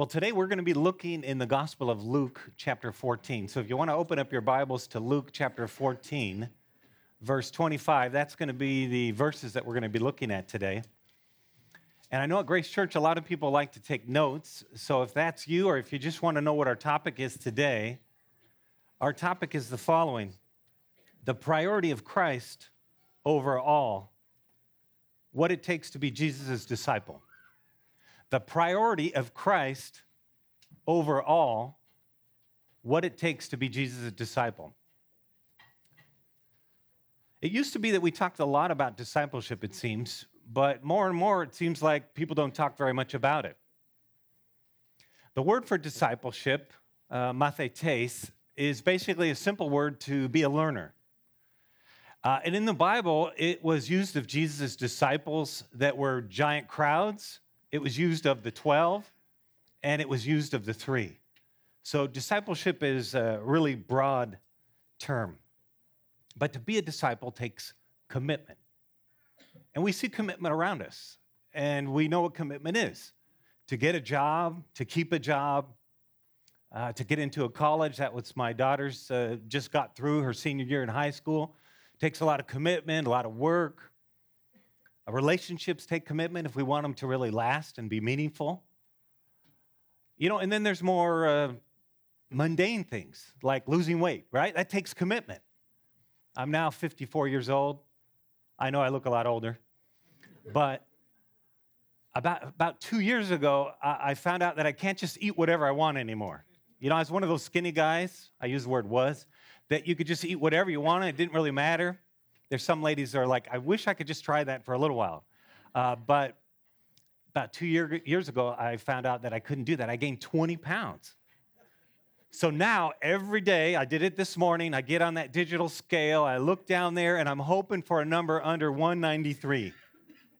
Well, today we're going to be looking in the Gospel of Luke, chapter 14. So if you want to open up your Bibles to Luke, chapter 14, verse 25, that's going to be the verses that we're going to be looking at today. And I know at Grace Church, a lot of people like to take notes. So if that's you, or if you just want to know what our topic is today, our topic is the following the priority of Christ over all, what it takes to be Jesus' disciple the priority of Christ over all, what it takes to be Jesus' disciple. It used to be that we talked a lot about discipleship, it seems, but more and more it seems like people don't talk very much about it. The word for discipleship, uh, mathetes, is basically a simple word to be a learner. Uh, and in the Bible, it was used of Jesus' disciples that were giant crowds it was used of the 12, and it was used of the three. So discipleship is a really broad term. But to be a disciple takes commitment. And we see commitment around us, and we know what commitment is to get a job, to keep a job, uh, to get into a college. That was my daughter's uh, just got through her senior year in high school. Takes a lot of commitment, a lot of work, Relationships take commitment if we want them to really last and be meaningful. You know, and then there's more uh, mundane things like losing weight, right? That takes commitment. I'm now 54 years old. I know I look a lot older, but about, about two years ago, I, I found out that I can't just eat whatever I want anymore. You know, I was one of those skinny guys, I use the word was, that you could just eat whatever you wanted, it didn't really matter. There's some ladies that are like, I wish I could just try that for a little while. Uh, but about two year, years ago, I found out that I couldn't do that. I gained 20 pounds. So now every day, I did it this morning, I get on that digital scale, I look down there, and I'm hoping for a number under 193.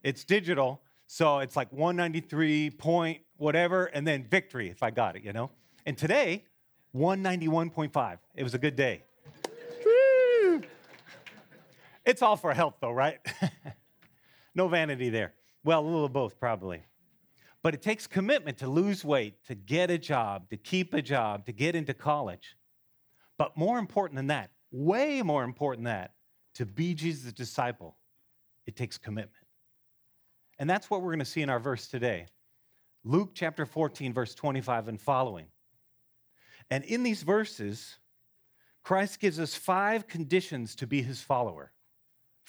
It's digital, so it's like 193 point whatever, and then victory if I got it, you know? And today, 191.5. It was a good day. It's all for health, though, right? no vanity there. Well, a little of both, probably. But it takes commitment to lose weight, to get a job, to keep a job, to get into college. But more important than that, way more important than that, to be Jesus' disciple, it takes commitment. And that's what we're going to see in our verse today. Luke chapter 14, verse 25 and following. And in these verses, Christ gives us five conditions to be his follower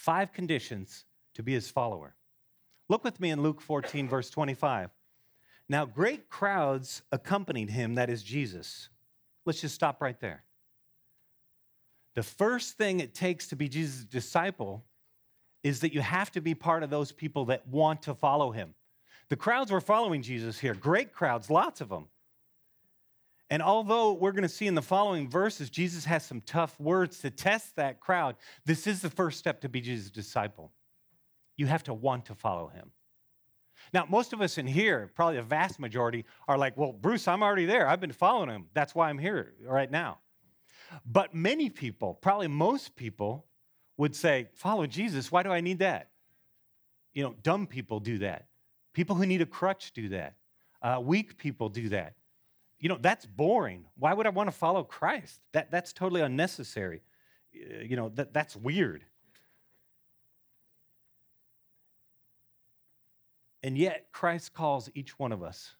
five conditions to be his follower. Look with me in Luke 14, verse 25. Now, great crowds accompanied him, that is Jesus. Let's just stop right there. The first thing it takes to be Jesus' disciple is that you have to be part of those people that want to follow him. The crowds were following Jesus here, great crowds, lots of them. And although we're going to see in the following verses, Jesus has some tough words to test that crowd, this is the first step to be Jesus' disciple. You have to want to follow him. Now, most of us in here, probably a vast majority, are like, well, Bruce, I'm already there. I've been following him. That's why I'm here right now. But many people, probably most people, would say, follow Jesus. Why do I need that? You know, dumb people do that. People who need a crutch do that. Uh, weak people do that you know, that's boring. Why would I want to follow Christ? That, that's totally unnecessary. Uh, you know, that, that's weird. And yet, Christ calls each one of us.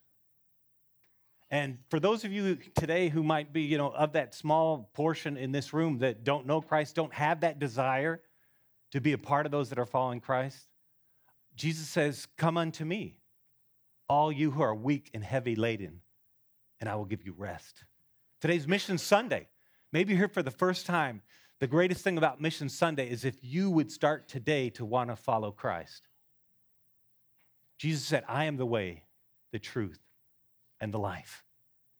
And for those of you today who might be, you know, of that small portion in this room that don't know Christ, don't have that desire to be a part of those that are following Christ, Jesus says, Come unto me, all you who are weak and heavy laden, and I will give you rest. Today's Mission Sunday. Maybe you're here for the first time. The greatest thing about Mission Sunday is if you would start today to want to follow Christ. Jesus said, I am the way, the truth, and the life.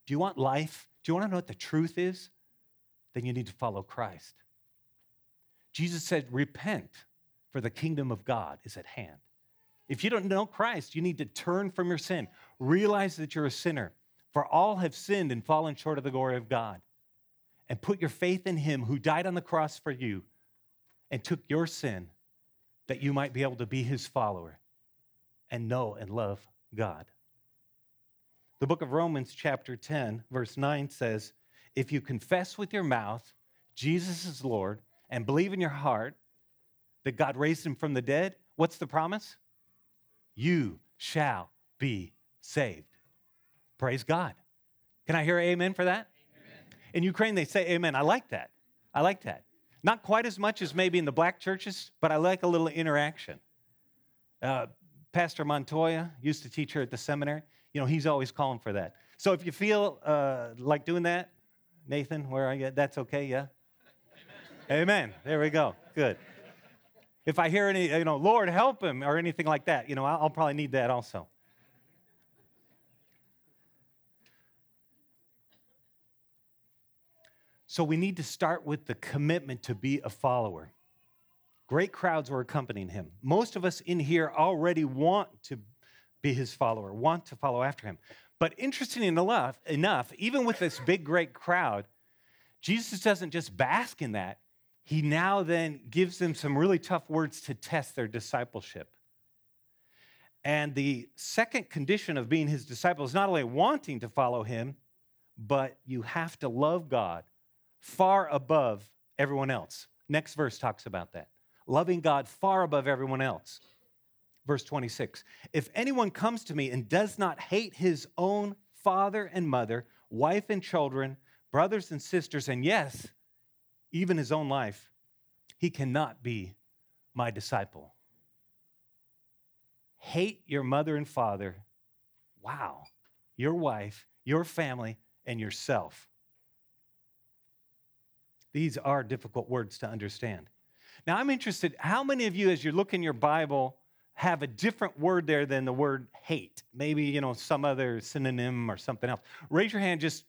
Do you want life? Do you want to know what the truth is? Then you need to follow Christ. Jesus said, Repent, for the kingdom of God is at hand. If you don't know Christ, you need to turn from your sin, realize that you're a sinner, for all have sinned and fallen short of the glory of God. And put your faith in him who died on the cross for you and took your sin that you might be able to be his follower and know and love God. The book of Romans, chapter 10, verse 9 says, If you confess with your mouth Jesus is Lord and believe in your heart that God raised him from the dead, what's the promise? You shall be saved. Praise God. Can I hear amen for that? Amen. In Ukraine, they say amen. I like that. I like that. Not quite as much as maybe in the black churches, but I like a little interaction. Uh, Pastor Montoya used to teach here at the seminary. You know, he's always calling for that. So if you feel uh, like doing that, Nathan, where are you? That's okay, yeah? Amen. Amen. There we go. Good. If I hear any, you know, Lord, help him or anything like that, you know, I'll, I'll probably need that also. So we need to start with the commitment to be a follower. Great crowds were accompanying him. Most of us in here already want to be his follower, want to follow after him. But interestingly enough, enough, even with this big, great crowd, Jesus doesn't just bask in that. He now then gives them some really tough words to test their discipleship. And the second condition of being his disciple is not only wanting to follow him, but you have to love God far above everyone else. Next verse talks about that. Loving God far above everyone else. Verse 26 If anyone comes to me and does not hate his own father and mother, wife and children, brothers and sisters, and yes, even his own life, he cannot be my disciple. Hate your mother and father. Wow. Your wife, your family, and yourself. These are difficult words to understand. Now, I'm interested, how many of you, as you look in your Bible, have a different word there than the word hate? Maybe, you know, some other synonym or something else. Raise your hand just,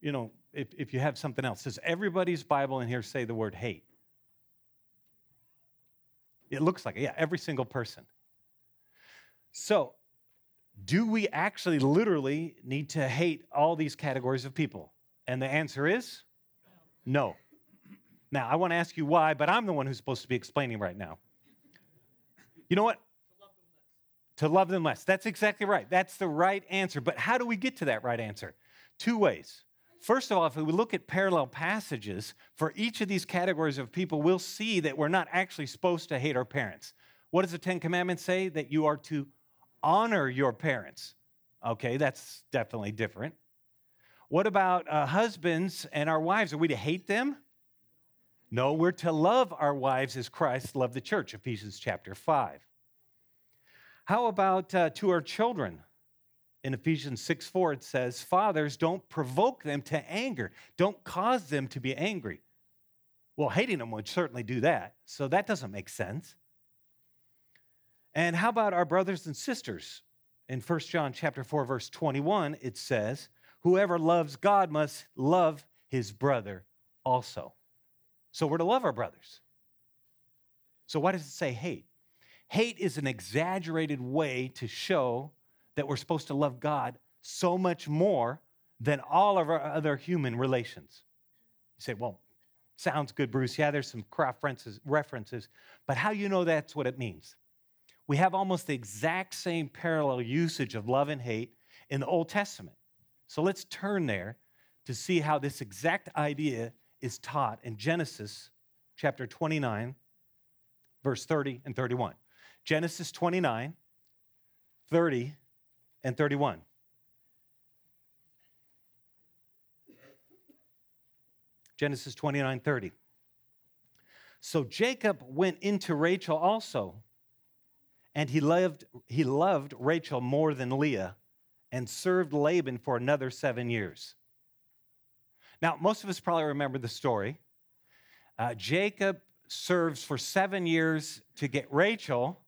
you know, if, if you have something else. Does everybody's Bible in here say the word hate? It looks like it. Yeah, every single person. So, do we actually literally need to hate all these categories of people? And the answer is no. Now, I want to ask you why, but I'm the one who's supposed to be explaining right now. You know what? To love them less. To love them less. That's exactly right. That's the right answer. But how do we get to that right answer? Two ways. First of all, if we look at parallel passages for each of these categories of people, we'll see that we're not actually supposed to hate our parents. What does the Ten Commandments say? That you are to honor your parents. Okay, that's definitely different. What about uh, husbands and our wives? Are we to hate them? No, we're to love our wives as Christ loved the church, Ephesians chapter 5. How about uh, to our children? In Ephesians 6 4, it says, Fathers, don't provoke them to anger, don't cause them to be angry. Well, hating them would certainly do that, so that doesn't make sense. And how about our brothers and sisters? In 1 John chapter 4 verse 21 it says, whoever loves God must love his brother also. So we're to love our brothers. So why does it say hate? Hate is an exaggerated way to show that we're supposed to love God so much more than all of our other human relations. You say, well, sounds good, Bruce. Yeah, there's some craft references, but how you know that's what it means? We have almost the exact same parallel usage of love and hate in the Old Testament. So let's turn there to see how this exact idea is taught in Genesis chapter 29, verse 30 and 31. Genesis 29, 30 and 31. Genesis 29, 30. So Jacob went into Rachel also, and he loved, he loved Rachel more than Leah and served Laban for another seven years. Now, most of us probably remember the story. Uh, Jacob serves for seven years to get Rachel.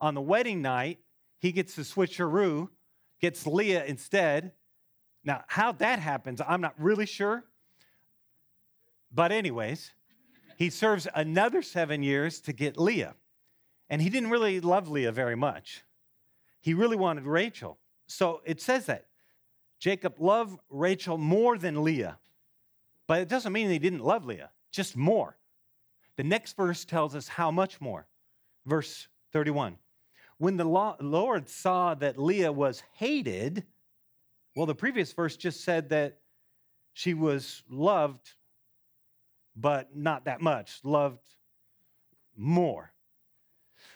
On the wedding night, he gets the switcheroo, gets Leah instead. Now, how that happens, I'm not really sure. But, anyways, he serves another seven years to get Leah. And he didn't really love Leah very much. He really wanted Rachel. So it says that Jacob loved Rachel more than Leah, but it doesn't mean he didn't love Leah, just more. The next verse tells us how much more. Verse 31. When the Lord saw that Leah was hated, Well, the previous verse just said that she was loved, but not that much, loved more.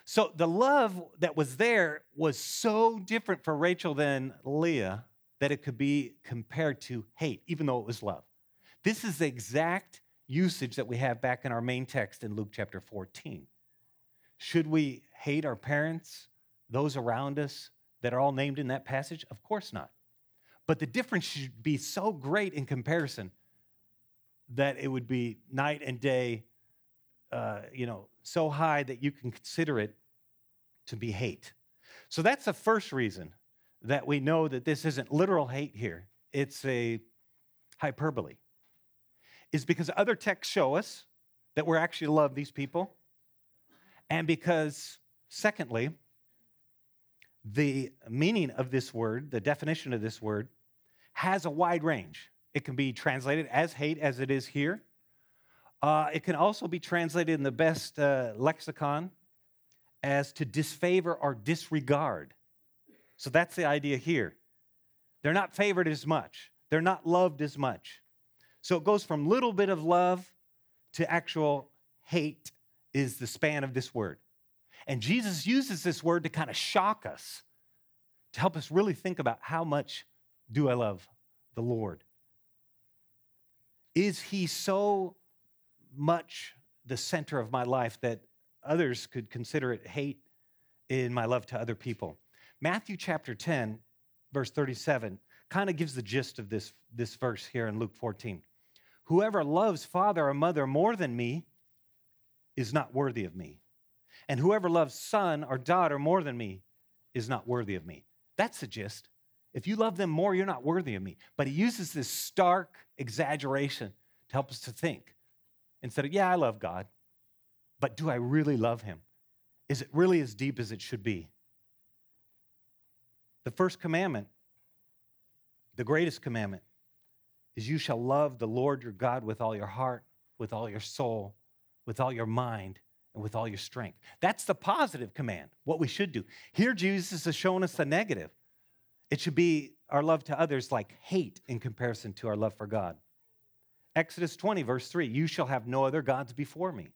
So the love that was there was so different for Rachel than Leah that it could be compared to hate, even though it was love. This is the exact usage that we have back in our main text in Luke chapter 14. Should we hate our parents, those around us that are all named in that passage? Of course not. But the difference should be so great in comparison that it would be night and day, uh, you know, so high that you can consider it to be hate. So that's the first reason that we know that this isn't literal hate here, it's a hyperbole. Is because other texts show us that we're actually love these people, and because, secondly, the meaning of this word, the definition of this word, has a wide range. It can be translated as hate as it is here. Uh, it can also be translated in the best uh, lexicon as to disfavor or disregard. So that's the idea here. They're not favored as much, they're not loved as much. So it goes from little bit of love to actual hate, is the span of this word. And Jesus uses this word to kind of shock us, to help us really think about how much do I love the Lord? Is he so much the center of my life that others could consider it hate in my love to other people. Matthew chapter 10, verse 37, kind of gives the gist of this, this verse here in Luke 14. Whoever loves father or mother more than me is not worthy of me. And whoever loves son or daughter more than me is not worthy of me. That's the gist. If you love them more, you're not worthy of me. But he uses this stark exaggeration to help us to think instead of, yeah, I love God, but do I really love him? Is it really as deep as it should be? The first commandment, the greatest commandment, is you shall love the Lord your God with all your heart, with all your soul, with all your mind, and with all your strength. That's the positive command, what we should do. Here, Jesus is showing us the negative. It should be our love to others like hate in comparison to our love for God. Exodus 20, verse 3 You shall have no other gods before me.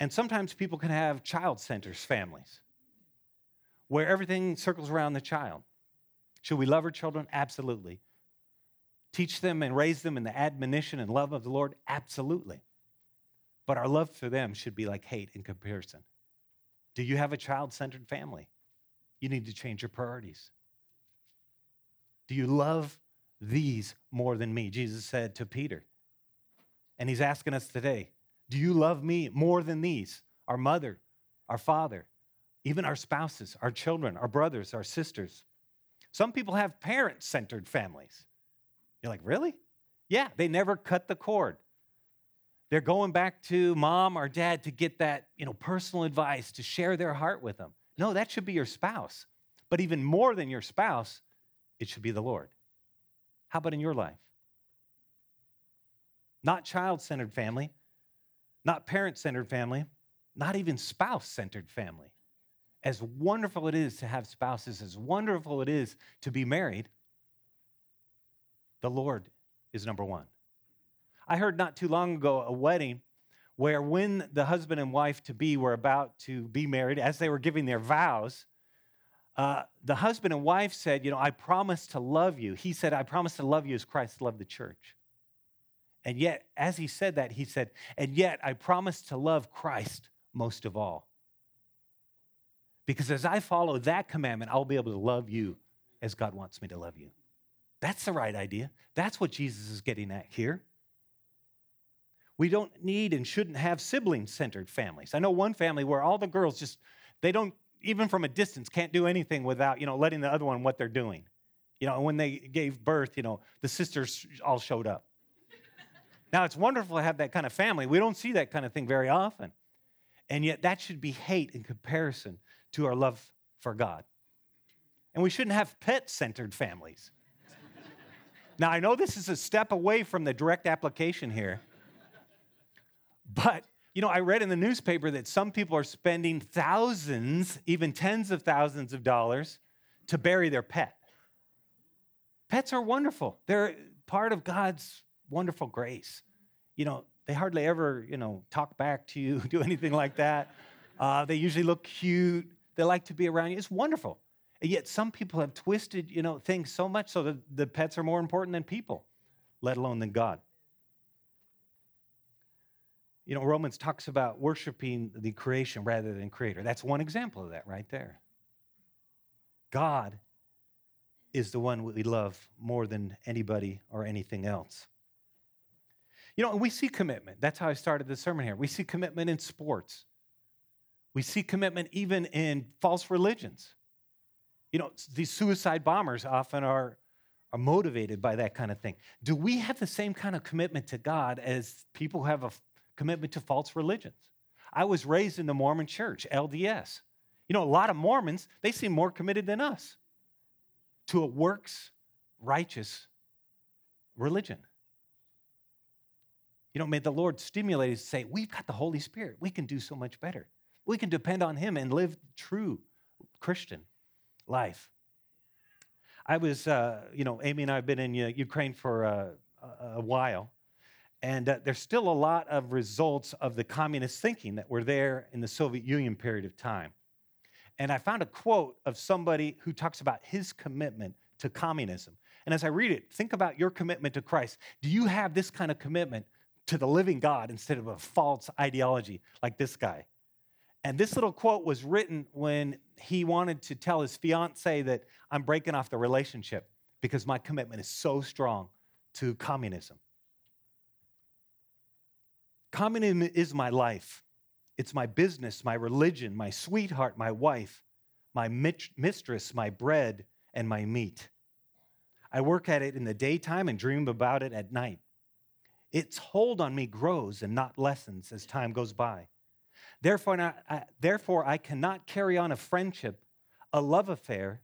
And sometimes people can have child centers families where everything circles around the child. Should we love our children? Absolutely. Teach them and raise them in the admonition and love of the Lord? Absolutely. But our love for them should be like hate in comparison. Do you have a child centered family? You need to change your priorities. Do you love these more than me, Jesus said to Peter. And he's asking us today Do you love me more than these? Our mother, our father, even our spouses, our children, our brothers, our sisters. Some people have parent centered families. You're like, Really? Yeah, they never cut the cord. They're going back to mom or dad to get that, you know, personal advice, to share their heart with them. No, that should be your spouse. But even more than your spouse, it should be the Lord. How about in your life? Not child centered family, not parent centered family, not even spouse centered family. As wonderful it is to have spouses, as wonderful it is to be married, the Lord is number one. I heard not too long ago a wedding where when the husband and wife to be were about to be married, as they were giving their vows, uh, the husband and wife said, You know, I promise to love you. He said, I promise to love you as Christ loved the church. And yet, as he said that, he said, And yet I promise to love Christ most of all. Because as I follow that commandment, I'll be able to love you as God wants me to love you. That's the right idea. That's what Jesus is getting at here. We don't need and shouldn't have sibling centered families. I know one family where all the girls just, they don't even from a distance, can't do anything without, you know, letting the other one what they're doing. You know, and when they gave birth, you know, the sisters all showed up. now, it's wonderful to have that kind of family. We don't see that kind of thing very often. And yet, that should be hate in comparison to our love for God. And we shouldn't have pet centered families. now, I know this is a step away from the direct application here, but you know, I read in the newspaper that some people are spending thousands, even tens of thousands of dollars to bury their pet. Pets are wonderful. They're part of God's wonderful grace. You know, they hardly ever, you know, talk back to you, do anything like that. Uh, they usually look cute. They like to be around you. It's wonderful. And yet some people have twisted, you know, things so much so that the pets are more important than people, let alone than God. You know, Romans talks about worshiping the creation rather than creator. That's one example of that right there. God is the one we love more than anybody or anything else. You know, we see commitment. That's how I started the sermon here. We see commitment in sports. We see commitment even in false religions. You know, these suicide bombers often are, are motivated by that kind of thing. Do we have the same kind of commitment to God as people who have a commitment to false religions? I was raised in the Mormon church, LDS. You know, a lot of Mormons, they seem more committed than us to a works righteous religion. You know, may the Lord stimulate us to say, we've got the Holy Spirit. We can do so much better. We can depend on Him and live true Christian life. I was, uh, you know, Amy and I have been in uh, Ukraine for uh, a while, and uh, there's still a lot of results of the communist thinking that were there in the Soviet Union period of time. And I found a quote of somebody who talks about his commitment to communism. And as I read it, think about your commitment to Christ. Do you have this kind of commitment to the living God instead of a false ideology like this guy? And this little quote was written when he wanted to tell his fiance that I'm breaking off the relationship because my commitment is so strong to communism. Communism is my life. It's my business, my religion, my sweetheart, my wife, my mistress, my bread, and my meat. I work at it in the daytime and dream about it at night. Its hold on me grows and not lessens as time goes by. Therefore, I, therefore, I cannot carry on a friendship, a love affair,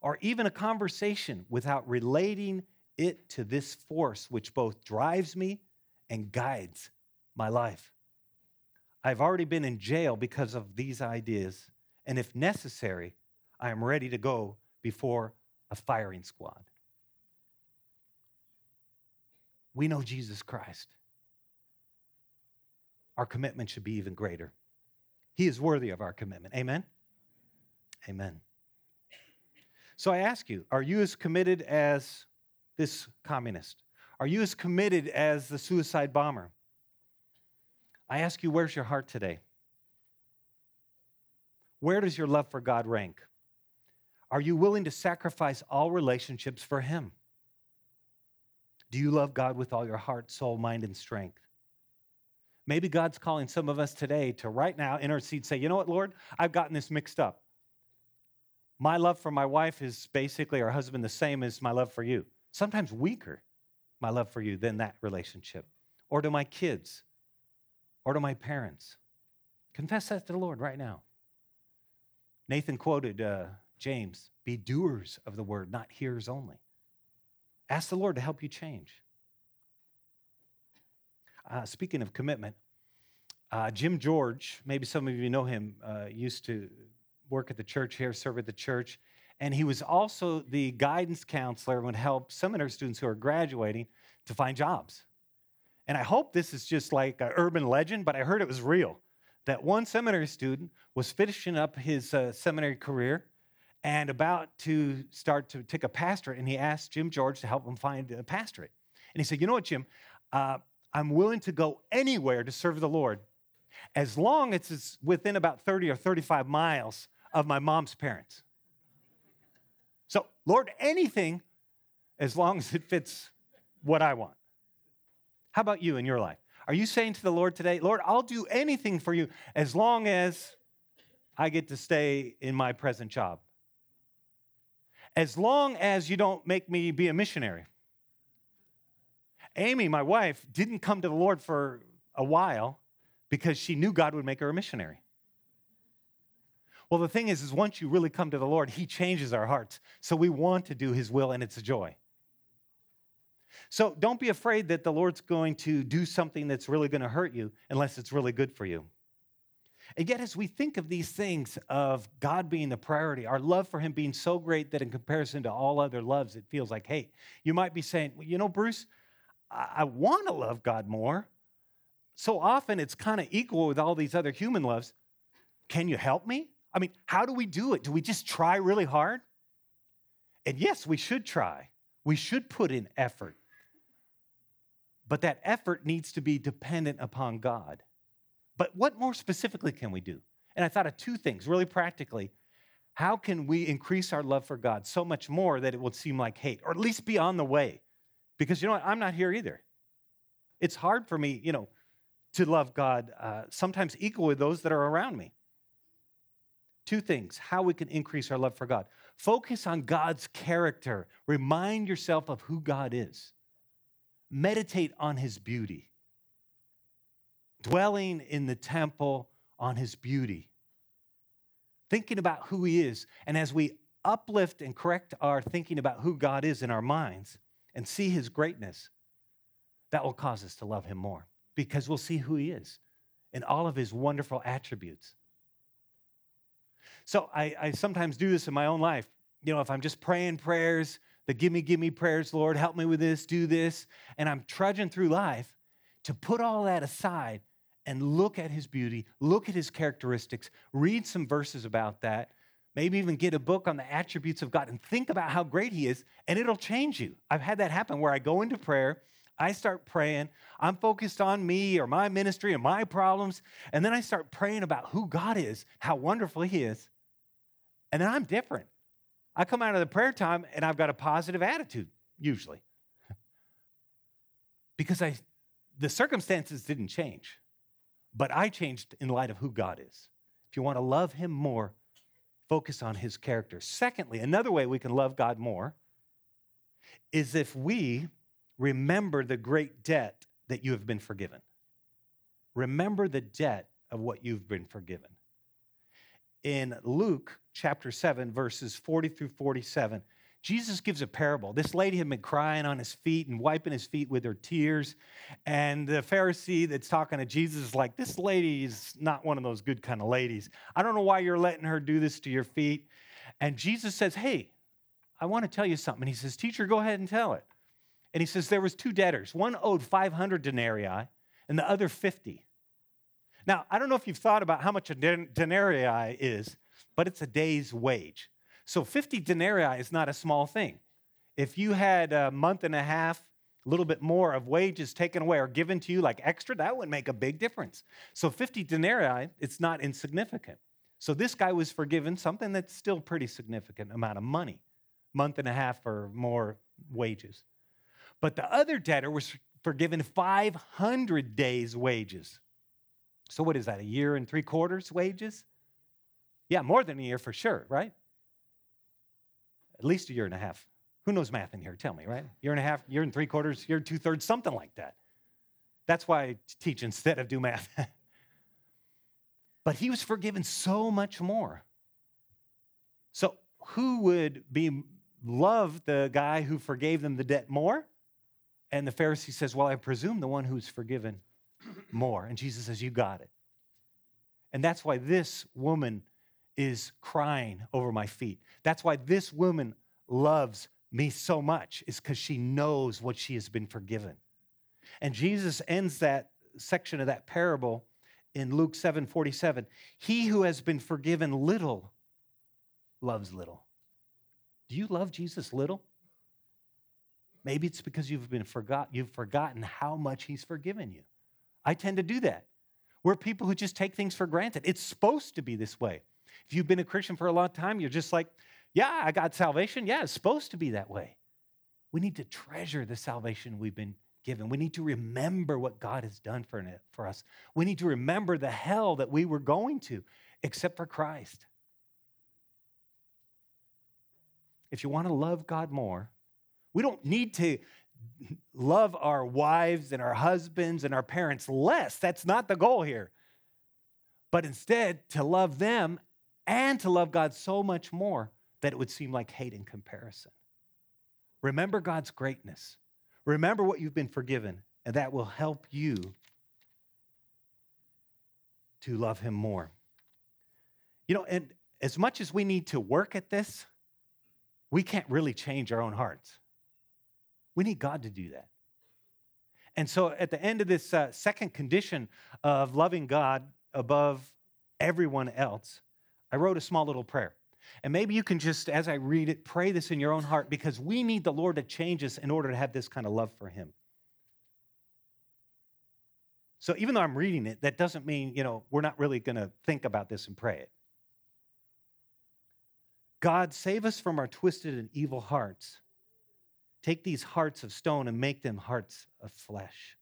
or even a conversation without relating it to this force which both drives me and guides my life. I've already been in jail because of these ideas, and if necessary, I am ready to go before a firing squad. We know Jesus Christ. Our commitment should be even greater. He is worthy of our commitment. Amen? Amen. So I ask you, are you as committed as this communist? Are you as committed as the suicide bomber? I ask you, where's your heart today? Where does your love for God rank? Are you willing to sacrifice all relationships for Him? Do you love God with all your heart, soul, mind, and strength? Maybe God's calling some of us today to right now intercede, say, you know what, Lord, I've gotten this mixed up. My love for my wife is basically, our husband, the same as my love for you. Sometimes weaker, my love for you, than that relationship. Or to my kids, or to my parents. Confess that to the Lord right now. Nathan quoted uh, James be doers of the word, not hearers only. Ask the Lord to help you change. Uh, speaking of commitment, uh, Jim George, maybe some of you know him, uh, used to work at the church here, serve at the church. And he was also the guidance counselor and would help seminary students who are graduating to find jobs. And I hope this is just like an urban legend, but I heard it was real. That one seminary student was finishing up his uh, seminary career and about to start to take a pastorate, and he asked Jim George to help him find a pastorate. And he said, You know what, Jim? Uh, I'm willing to go anywhere to serve the Lord as long as it's within about 30 or 35 miles of my mom's parents. So, Lord, anything as long as it fits what I want. How about you in your life? Are you saying to the Lord today, Lord, I'll do anything for you as long as I get to stay in my present job? As long as you don't make me be a missionary. Amy, my wife, didn't come to the Lord for a while because she knew God would make her a missionary. Well, the thing is, is once you really come to the Lord, He changes our hearts. So we want to do His will, and it's a joy. So don't be afraid that the Lord's going to do something that's really going to hurt you unless it's really good for you. And yet, as we think of these things of God being the priority, our love for Him being so great that in comparison to all other loves, it feels like hate, you might be saying, well, you know, Bruce, I, I want to love God more. So often it's kind of equal with all these other human loves. Can you help me? I mean, how do we do it? Do we just try really hard? And yes, we should try. We should put in effort. But that effort needs to be dependent upon God. But what more specifically can we do? And I thought of two things really practically. How can we increase our love for God so much more that it will seem like hate, or at least be on the way? Because you know what? I'm not here either. It's hard for me, you know, to love God uh, sometimes equally those that are around me. Two things how we can increase our love for God. Focus on God's character, remind yourself of who God is, meditate on his beauty dwelling in the temple on his beauty, thinking about who he is. And as we uplift and correct our thinking about who God is in our minds and see his greatness, that will cause us to love him more because we'll see who he is and all of his wonderful attributes. So I, I, sometimes do this in my own life. You know, if I'm just praying prayers, the gimme, gimme prayers, Lord, help me with this, do this, and I'm trudging through life, to put all that aside and look at his beauty, look at his characteristics, read some verses about that, maybe even get a book on the attributes of God and think about how great he is, and it'll change you. I've had that happen where I go into prayer, I start praying, I'm focused on me or my ministry and my problems, and then I start praying about who God is, how wonderful he is, and then I'm different. I come out of the prayer time and I've got a positive attitude, usually. because I the circumstances didn't change. But I changed in light of who God is. If you want to love Him more, focus on His character. Secondly, another way we can love God more is if we remember the great debt that you have been forgiven. Remember the debt of what you've been forgiven. In Luke chapter 7, verses 40 through 47, Jesus gives a parable. This lady had been crying on his feet and wiping his feet with her tears. And the Pharisee that's talking to Jesus is like, This lady is not one of those good kind of ladies. I don't know why you're letting her do this to your feet. And Jesus says, Hey, I want to tell you something. And he says, Teacher, go ahead and tell it. And he says, There was two debtors. One owed 500 denarii and the other 50. Now, I don't know if you've thought about how much a denarii is, but it's a day's wage. So 50 denarii is not a small thing. If you had a month and a half, a little bit more of wages taken away or given to you like extra, that would make a big difference. So 50 denarii, it's not insignificant. So this guy was forgiven something that's still pretty significant amount of money, month and a half or more wages. But the other debtor was forgiven 500 days' wages. So what is that, a year and three quarters wages? Yeah, more than a year for sure, right? At least a year and a half. Who knows math in here? Tell me, right? Year and a half, year and three quarters, year and two thirds, something like that. That's why I teach instead of do math. but he was forgiven so much more. So who would be love the guy who forgave them the debt more? And the Pharisee says, Well, I presume the one who's forgiven more. And Jesus says, You got it. And that's why this woman is crying over my feet. That's why this woman loves me so much, is because she knows what she has been forgiven. And Jesus ends that section of that parable in Luke 7 47. He who has been forgiven little loves little. Do you love Jesus little? Maybe it's because you've been forgot, you've forgotten how much he's forgiven you. I tend to do that. We're people who just take things for granted. It's supposed to be this way. If you've been a Christian for a long time, you're just like, yeah, I got salvation. Yeah, it's supposed to be that way. We need to treasure the salvation we've been given. We need to remember what God has done for, for us. We need to remember the hell that we were going to, except for Christ. If you want to love God more, we don't need to love our wives and our husbands and our parents less. That's not the goal here. But instead, to love them and to love God so much more that it would seem like hate in comparison. Remember God's greatness. Remember what you've been forgiven, and that will help you to love Him more. You know, and as much as we need to work at this, we can't really change our own hearts. We need God to do that. And so at the end of this uh, second condition of loving God above everyone else, I wrote a small little prayer. And maybe you can just, as I read it, pray this in your own heart because we need the Lord to change us in order to have this kind of love for Him. So even though I'm reading it, that doesn't mean, you know, we're not really going to think about this and pray it. God, save us from our twisted and evil hearts. Take these hearts of stone and make them hearts of flesh.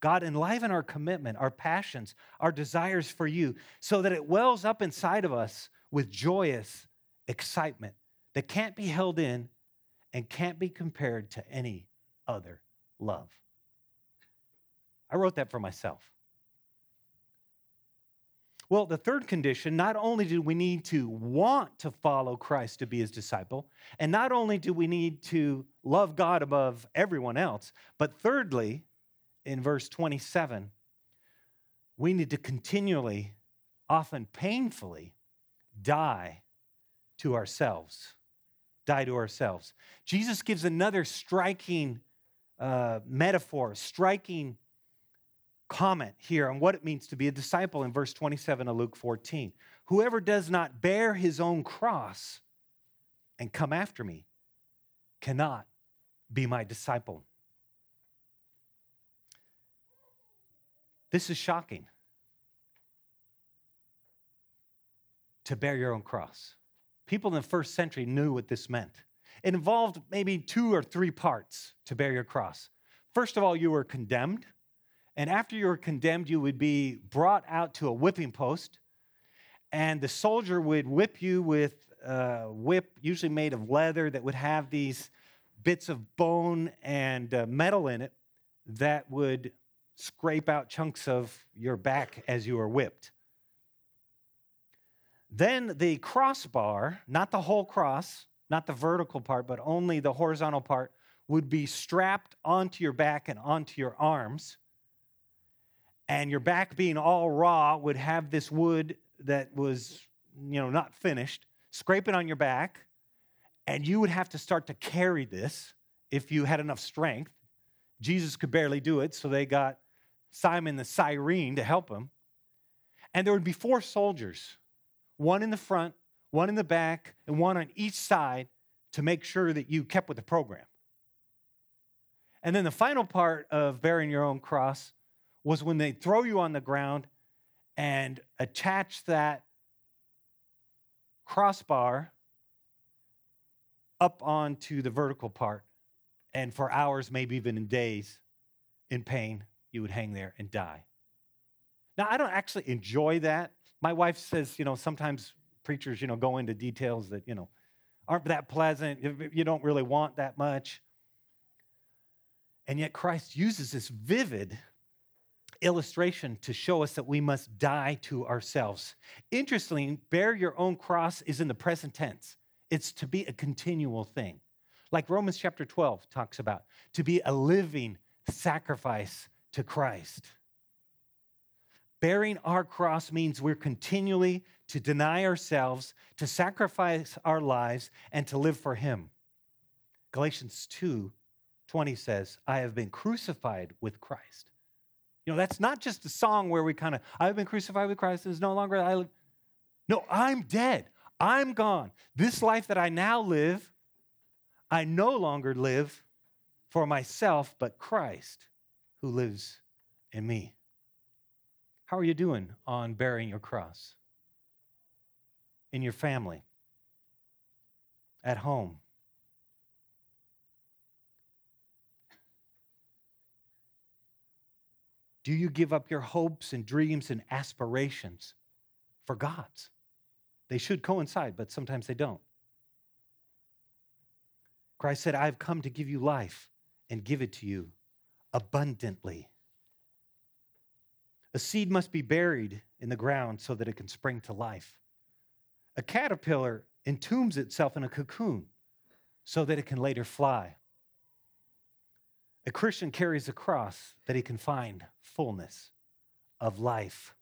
God, enliven our commitment, our passions, our desires for you, so that it wells up inside of us with joyous excitement that can't be held in and can't be compared to any other love. I wrote that for myself. Well, the third condition not only do we need to want to follow Christ to be his disciple, and not only do we need to love God above everyone else, but thirdly, in verse 27, we need to continually, often painfully, die to ourselves. Die to ourselves. Jesus gives another striking uh, metaphor, striking comment here on what it means to be a disciple in verse 27 of Luke 14. Whoever does not bear his own cross and come after me cannot be my disciple. This is shocking. To bear your own cross. People in the first century knew what this meant. It involved maybe two or three parts to bear your cross. First of all, you were condemned and after you were condemned, you would be brought out to a whipping post, and the soldier would whip you with a whip, usually made of leather, that would have these bits of bone and uh, metal in it that would scrape out chunks of your back as you are whipped. Then the crossbar, not the whole cross, not the vertical part, but only the horizontal part, would be strapped onto your back and onto your arms. And your back being all raw would have this wood that was you know not finished. Scrape it on your back and you would have to start to carry this if you had enough strength. Jesus could barely do it so they got simon the cyrene to help him and there would be four soldiers one in the front one in the back and one on each side to make sure that you kept with the program and then the final part of bearing your own cross was when they throw you on the ground and attach that crossbar up onto the vertical part. And for hours, maybe even in days, in pain, you would hang there and die. Now, I don't actually enjoy that. My wife says, you know, sometimes preachers, you know, go into details that, you know, aren't that pleasant. You don't really want that much. And yet, Christ uses this vivid illustration to show us that we must die to ourselves. Interestingly, bear your own cross is in the present tense, it's to be a continual thing. Like Romans chapter 12 talks about, to be a living sacrifice to Christ. Bearing our cross means we're continually to deny ourselves, to sacrifice our lives, and to live for Him. Galatians 2 20 says, I have been crucified with Christ. You know, that's not just a song where we kind of, I've been crucified with Christ is no longer I live. No, I'm dead. I'm gone. This life that I now live, I no longer live for myself, but Christ who lives in me. How are you doing on bearing your cross? In your family? At home? Do you give up your hopes and dreams and aspirations for God's? They should coincide, but sometimes they don't. Christ said, I've come to give you life and give it to you abundantly. A seed must be buried in the ground so that it can spring to life. A caterpillar entombs itself in a cocoon so that it can later fly. A Christian carries a cross that he can find fullness of life.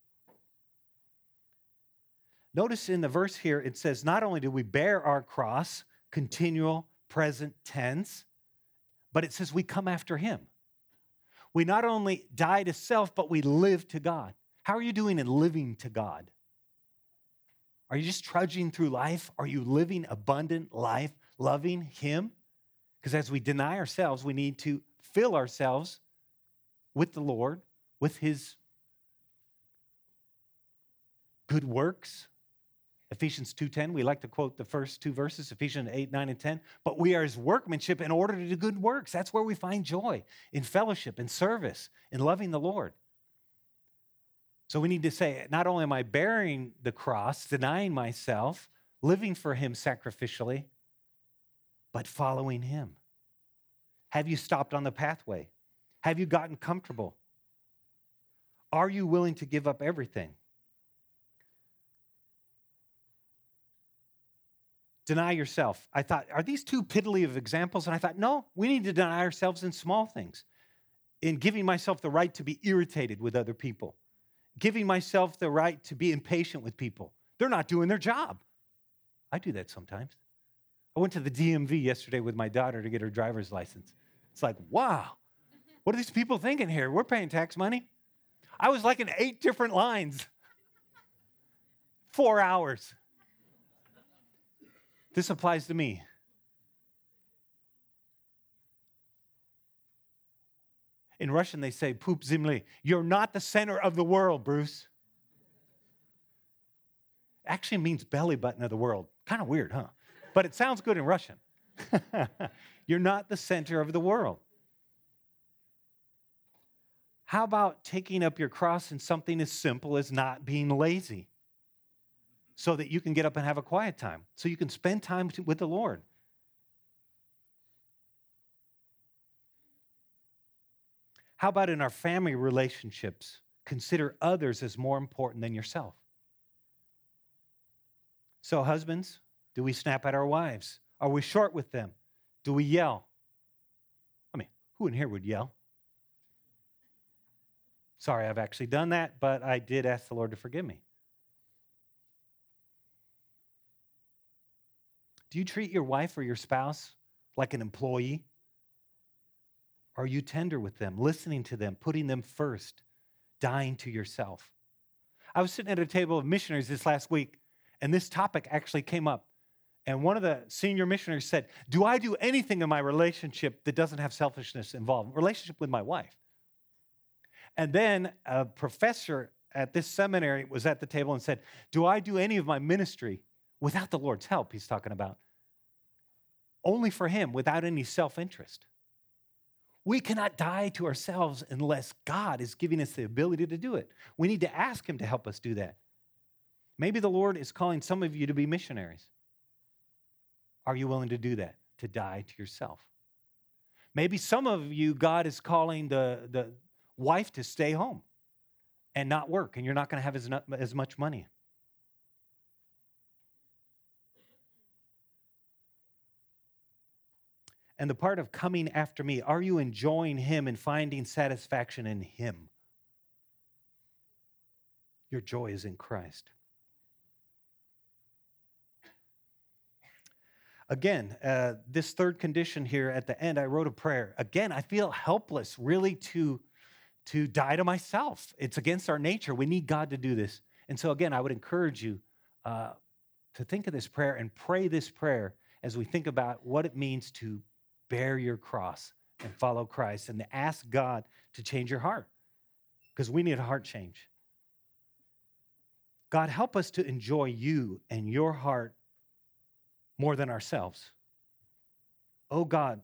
Notice in the verse here, it says, not only do we bear our cross, continual, present tense, but it says we come after him. We not only die to self, but we live to God. How are you doing in living to God? Are you just trudging through life? Are you living abundant life, loving Him? Because as we deny ourselves, we need to fill ourselves with the Lord, with His good works. Ephesians 2:10, we like to quote the first two verses, Ephesians 8, 9, and 10. But we are his workmanship in order to do good works. That's where we find joy in fellowship, in service, in loving the Lord. So we need to say, not only am I bearing the cross, denying myself, living for him sacrificially, but following him. Have you stopped on the pathway? Have you gotten comfortable? Are you willing to give up everything? Deny yourself. I thought, are these too piddly of examples? And I thought, no, we need to deny ourselves in small things, in giving myself the right to be irritated with other people, giving myself the right to be impatient with people. They're not doing their job. I do that sometimes. I went to the DMV yesterday with my daughter to get her driver's license. It's like, wow, what are these people thinking here? We're paying tax money. I was like in eight different lines, four hours. This applies to me. In Russian, they say, poop zimli. You're not the center of the world, Bruce. Actually means belly button of the world. Kind of weird, huh? But it sounds good in Russian. You're not the center of the world. How about taking up your cross in something as simple as not being lazy? So that you can get up and have a quiet time, so you can spend time with the Lord. How about in our family relationships? Consider others as more important than yourself. So, husbands, do we snap at our wives? Are we short with them? Do we yell? I mean, who in here would yell? Sorry, I've actually done that, but I did ask the Lord to forgive me. Do you treat your wife or your spouse like an employee? Are you tender with them, listening to them, putting them first, dying to yourself? I was sitting at a table of missionaries this last week, and this topic actually came up. And one of the senior missionaries said, Do I do anything in my relationship that doesn't have selfishness involved? Relationship with my wife. And then a professor at this seminary was at the table and said, Do I do any of my ministry without the Lord's help, he's talking about. Only for him, without any self interest. We cannot die to ourselves unless God is giving us the ability to do it. We need to ask him to help us do that. Maybe the Lord is calling some of you to be missionaries. Are you willing to do that? To die to yourself? Maybe some of you, God is calling the, the wife to stay home and not work, and you're not going to have as, as much money. And the part of coming after me. Are you enjoying Him and finding satisfaction in Him? Your joy is in Christ. Again, uh, this third condition here at the end, I wrote a prayer. Again, I feel helpless really to, to die to myself. It's against our nature. We need God to do this. And so, again, I would encourage you uh, to think of this prayer and pray this prayer as we think about what it means to bear your cross and follow Christ and ask God to change your heart because we need a heart change. God, help us to enjoy you and your heart more than ourselves. Oh God,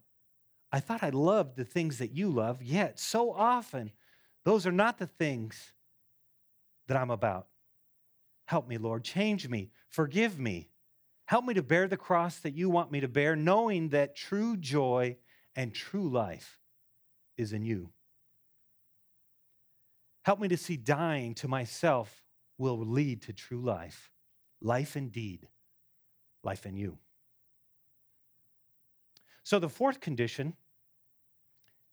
I thought I loved the things that you love, yet so often those are not the things that I'm about. Help me, Lord. Change me. Forgive me. Help me to bear the cross that you want me to bear, knowing that true joy and true life is in you. Help me to see dying to myself will lead to true life, life indeed, life in you. So, the fourth condition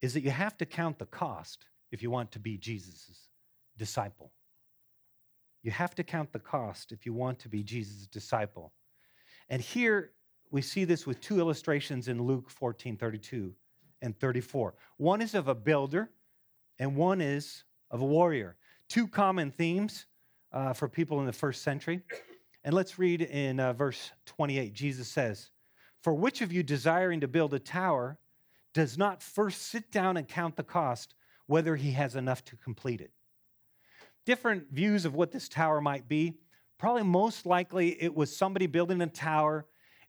is that you have to count the cost if you want to be Jesus' disciple. You have to count the cost if you want to be Jesus' disciple. And here we see this with two illustrations in Luke 14 32 and 34. One is of a builder, and one is of a warrior. Two common themes uh, for people in the first century. And let's read in uh, verse 28. Jesus says, For which of you desiring to build a tower does not first sit down and count the cost, whether he has enough to complete it? Different views of what this tower might be. Probably most likely it was somebody building a tower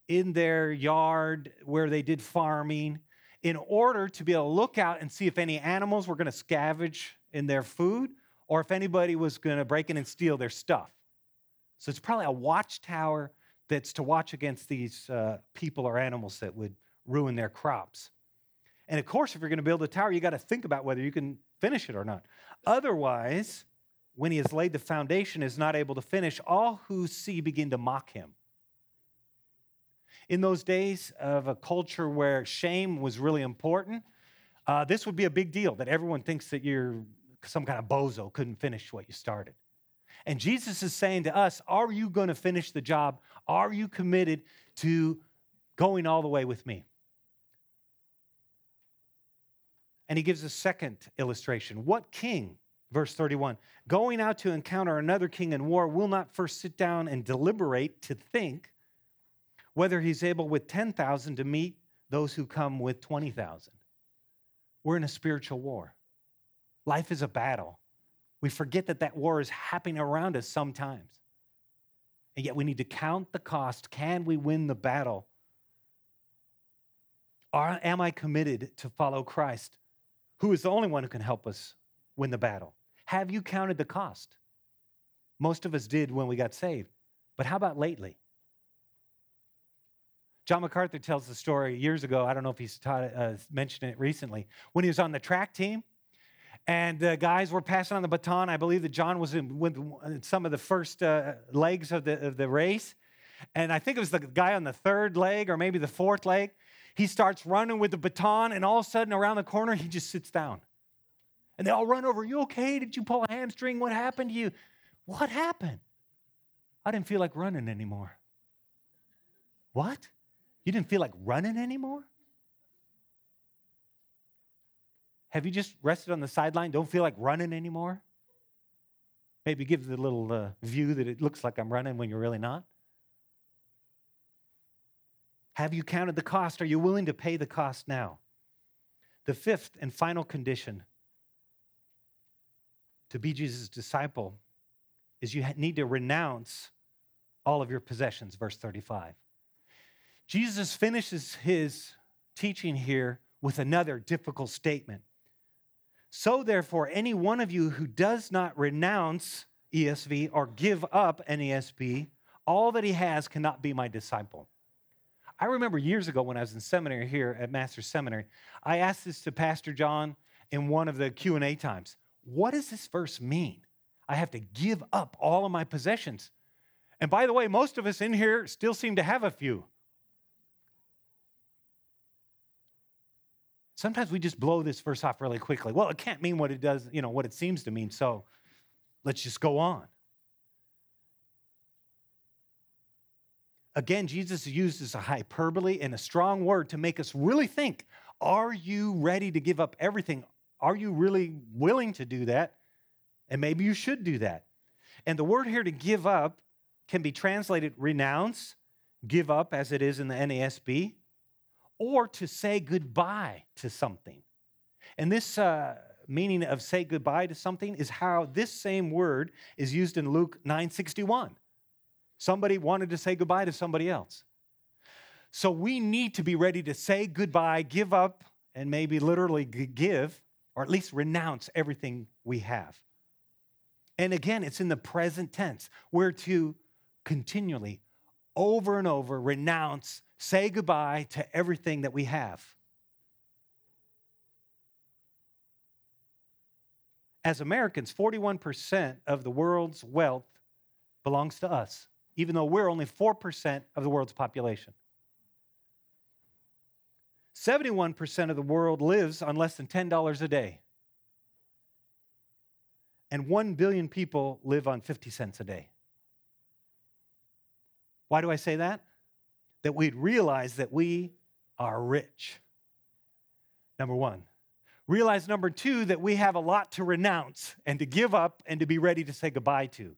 in their yard where they did farming in order to be able to look out and see if any animals were going to scavenge in their food or if anybody was going to break in and steal their stuff. So it's probably a watchtower that's to watch against these uh, people or animals that would ruin their crops. And of course, if you're going to build a tower, you got to think about whether you can finish it or not. Otherwise, when he has laid the foundation, is not able to finish, all who see begin to mock him. In those days of a culture where shame was really important, uh, this would be a big deal that everyone thinks that you're some kind of bozo, couldn't finish what you started. And Jesus is saying to us, Are you going to finish the job? Are you committed to going all the way with me? And he gives a second illustration. What king, verse 31, going out to encounter another king in war will not first sit down and deliberate to think whether he's able with 10,000 to meet those who come with 20,000? We're in a spiritual war. Life is a battle. We forget that that war is happening around us sometimes. And yet we need to count the cost. Can we win the battle? Am I committed to follow Christ, who is the only one who can help us win the battle? Have you counted the cost? Most of us did when we got saved. But how about lately? John MacArthur tells the story years ago. I don't know if he's taught, uh, mentioned it recently. When he was on the track team, and the guys were passing on the baton. I believe that John was in with some of the first uh, legs of the, of the race. And I think it was the guy on the third leg or maybe the fourth leg. He starts running with the baton, and all of a sudden, around the corner, he just sits down. And they all run over. You okay? Did you pull a hamstring? What happened to you? What happened? I didn't feel like running anymore. What? You didn't feel like running anymore? Have you just rested on the sideline, don't feel like running anymore? Maybe give the little uh, view that it looks like I'm running when you're really not. Have you counted the cost? Are you willing to pay the cost now? The fifth and final condition to be Jesus' disciple is you need to renounce all of your possessions, verse 35. Jesus finishes his teaching here with another difficult statement. So, therefore, any one of you who does not renounce ESV or give up NASB, all that he has cannot be my disciple. I remember years ago when I was in seminary here at Master's Seminary, I asked this to Pastor John in one of the Q&A times. What does this verse mean? I have to give up all of my possessions. And by the way, most of us in here still seem to have a few. Sometimes we just blow this verse off really quickly. Well, it can't mean what it does, you know, what it seems to mean, so let's just go on. Again, Jesus uses a hyperbole and a strong word to make us really think are you ready to give up everything? Are you really willing to do that? And maybe you should do that. And the word here to give up can be translated renounce, give up as it is in the NASB, or to say goodbye to something. And this uh, meaning of say goodbye to something is how this same word is used in Luke 9:61. Somebody wanted to say goodbye to somebody else. So we need to be ready to say goodbye, give up, and maybe literally give, or at least renounce everything we have. And again, it's in the present tense. We're to continually, over and over, renounce say goodbye to everything that we have. As Americans, 41% of the world's wealth belongs to us, even though we're only 4% of the world's population. 71% of the world lives on less than $10 a day. and 1 billion people live on 50 cents a day. Why do I say that? That we'd realize that we are rich. Number one. Realize number two, that we have a lot to renounce and to give up and to be ready to say goodbye to.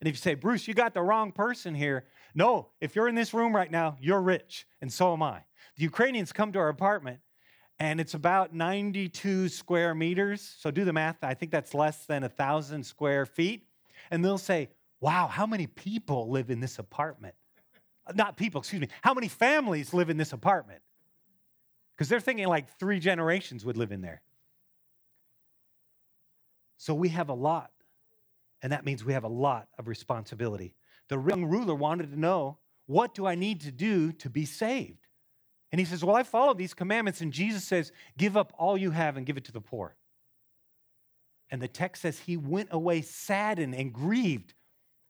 And if you say, Bruce, you got the wrong person here, no, if you're in this room right now, you're rich, and so am I. The Ukrainians come to our apartment, and it's about 92 square meters. So do the math. I think that's less than a thousand square feet. And they'll say, Wow, how many people live in this apartment? Uh, not people, excuse me. How many families live in this apartment? Because they're thinking like three generations would live in there. So we have a lot, and that means we have a lot of responsibility. The young ruler wanted to know what do I need to do to be saved? And he says, Well, I follow these commandments. And Jesus says, Give up all you have and give it to the poor. And the text says he went away saddened and grieved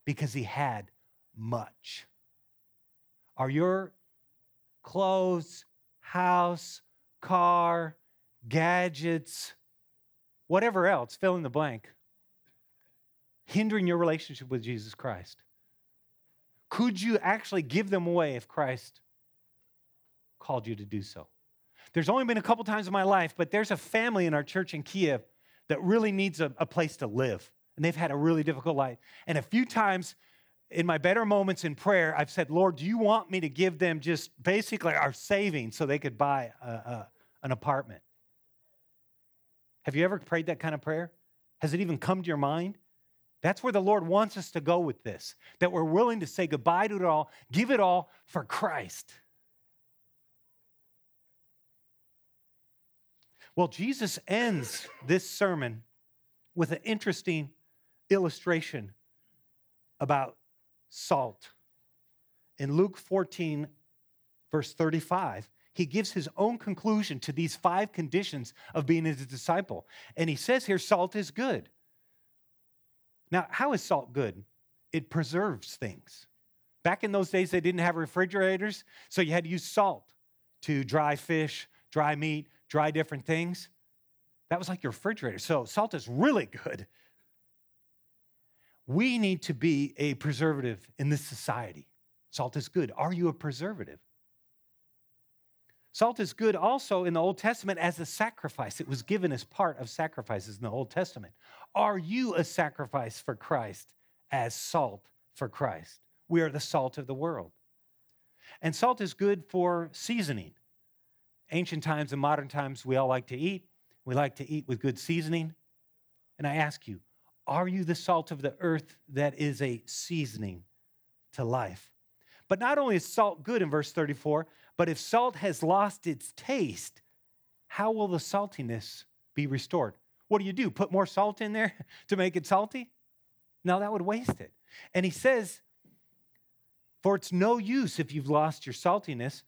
because he had much. Are your clothes, house, car, gadgets, whatever else, fill in the blank, hindering your relationship with Jesus Christ? Could you actually give them away if Christ called you to do so. There's only been a couple times in my life, but there's a family in our church in Kiev that really needs a, a place to live. And they've had a really difficult life. And a few times in my better moments in prayer, I've said, Lord, do you want me to give them just basically our savings so they could buy a, a, an apartment? Have you ever prayed that kind of prayer? Has it even come to your mind? That's where the Lord wants us to go with this, that we're willing to say goodbye to it all, give it all for Christ. Well, Jesus ends this sermon with an interesting illustration about salt. In Luke 14, verse 35, he gives his own conclusion to these five conditions of being his disciple. And he says here, salt is good. Now, how is salt good? It preserves things. Back in those days, they didn't have refrigerators, so you had to use salt to dry fish, dry meat, dry different things. That was like your refrigerator. So salt is really good. We need to be a preservative in this society. Salt is good. Are you a preservative? Salt is good also in the Old Testament as a sacrifice. It was given as part of sacrifices in the Old Testament. Are you a sacrifice for Christ as salt for Christ? We are the salt of the world. And salt is good for seasoning ancient times and modern times, we all like to eat. We like to eat with good seasoning. And I ask you, are you the salt of the earth that is a seasoning to life? But not only is salt good in verse 34, but if salt has lost its taste, how will the saltiness be restored? What do you do? Put more salt in there to make it salty? No, that would waste it. And he says, For it's no use if you've lost your saltiness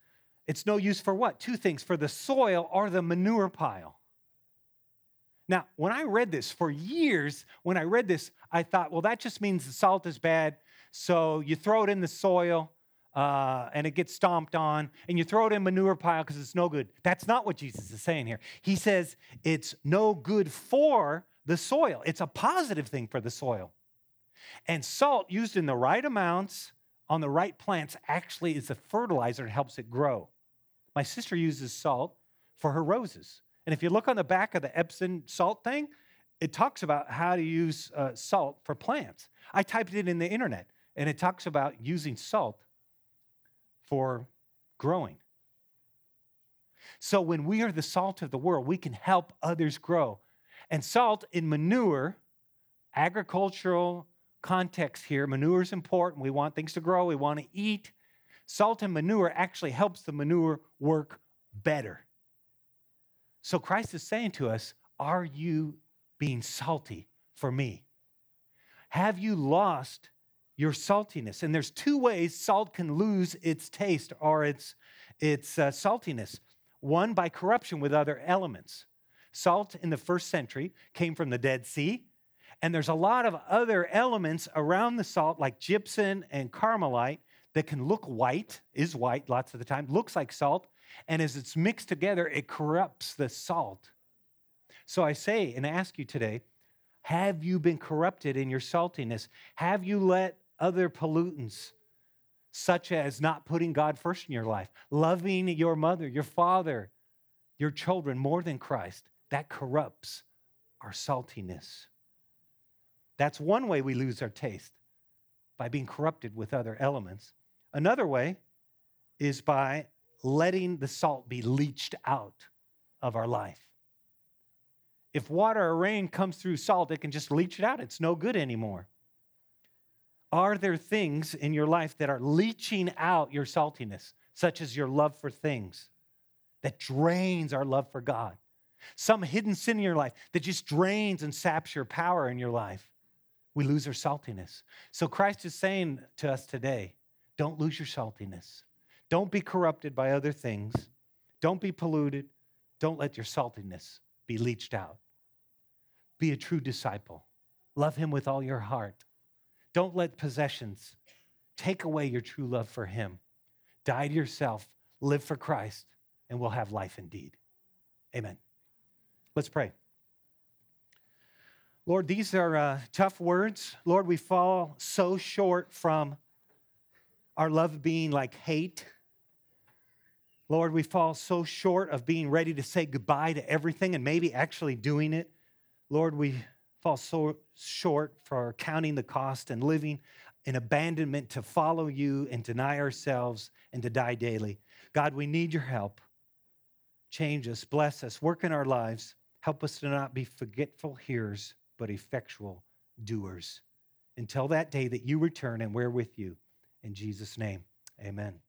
it's no use for what? Two things for the soil or the manure pile. Now, when I read this for years, when I read this, I thought, well, that just means the salt is bad. So you throw it in the soil uh, and it gets stomped on, and you throw it in manure pile because it's no good. That's not what Jesus is saying here. He says it's no good for the soil, it's a positive thing for the soil. And salt used in the right amounts on the right plants actually is a fertilizer and helps it grow. My sister uses salt for her roses. And if you look on the back of the Epsom salt thing, it talks about how to use uh, salt for plants. I typed it in the internet, and it talks about using salt for growing. So when we are the salt of the world, we can help others grow. And salt in manure, agricultural context here, manure is important. We want things to grow, we want to eat. Salt and manure actually helps the manure work better. So Christ is saying to us, Are you being salty for me? Have you lost your saltiness? And there's two ways salt can lose its taste or its, its uh, saltiness. One, by corruption with other elements. Salt in the first century came from the Dead Sea, and there's a lot of other elements around the salt, like gypsum and carnallite, that can look white, is white lots of the time, looks like salt, and as it's mixed together, it corrupts the salt. So I say and ask you today Have you been corrupted in your saltiness? Have you let other pollutants, such as not putting God first in your life, loving your mother, your father, your children more than Christ, that corrupts our saltiness. That's one way we lose our taste by being corrupted with other elements. Another way is by letting the salt be leached out of our life. If water or rain comes through salt, it can just leach it out. It's no good anymore. Are there things in your life that are leaching out your saltiness, such as your love for things that drains our love for God? Some hidden sin in your life that just drains and saps your power in your life. We lose our saltiness. So Christ is saying to us today don't lose your saltiness. Don't be corrupted by other things. Don't be polluted. Don't let your saltiness be leached out. Be a true disciple. Love him with all your heart. Don't let possessions take away your true love for him. Die to yourself, live for Christ, and we'll have life indeed. Amen. Let's pray. Lord, these are uh, tough words. Lord, we fall so short from our love being like hate. Lord, we fall so short of being ready to say goodbye to everything and maybe actually doing it. Lord, we fall so short for counting the cost and living in abandonment to follow you and deny ourselves and to die daily. God, we need your help. Change us, bless us, work in our lives. Help us to not be forgetful hearers but effectual doers. Until that day that you return and we're with you. In Jesus' name, amen.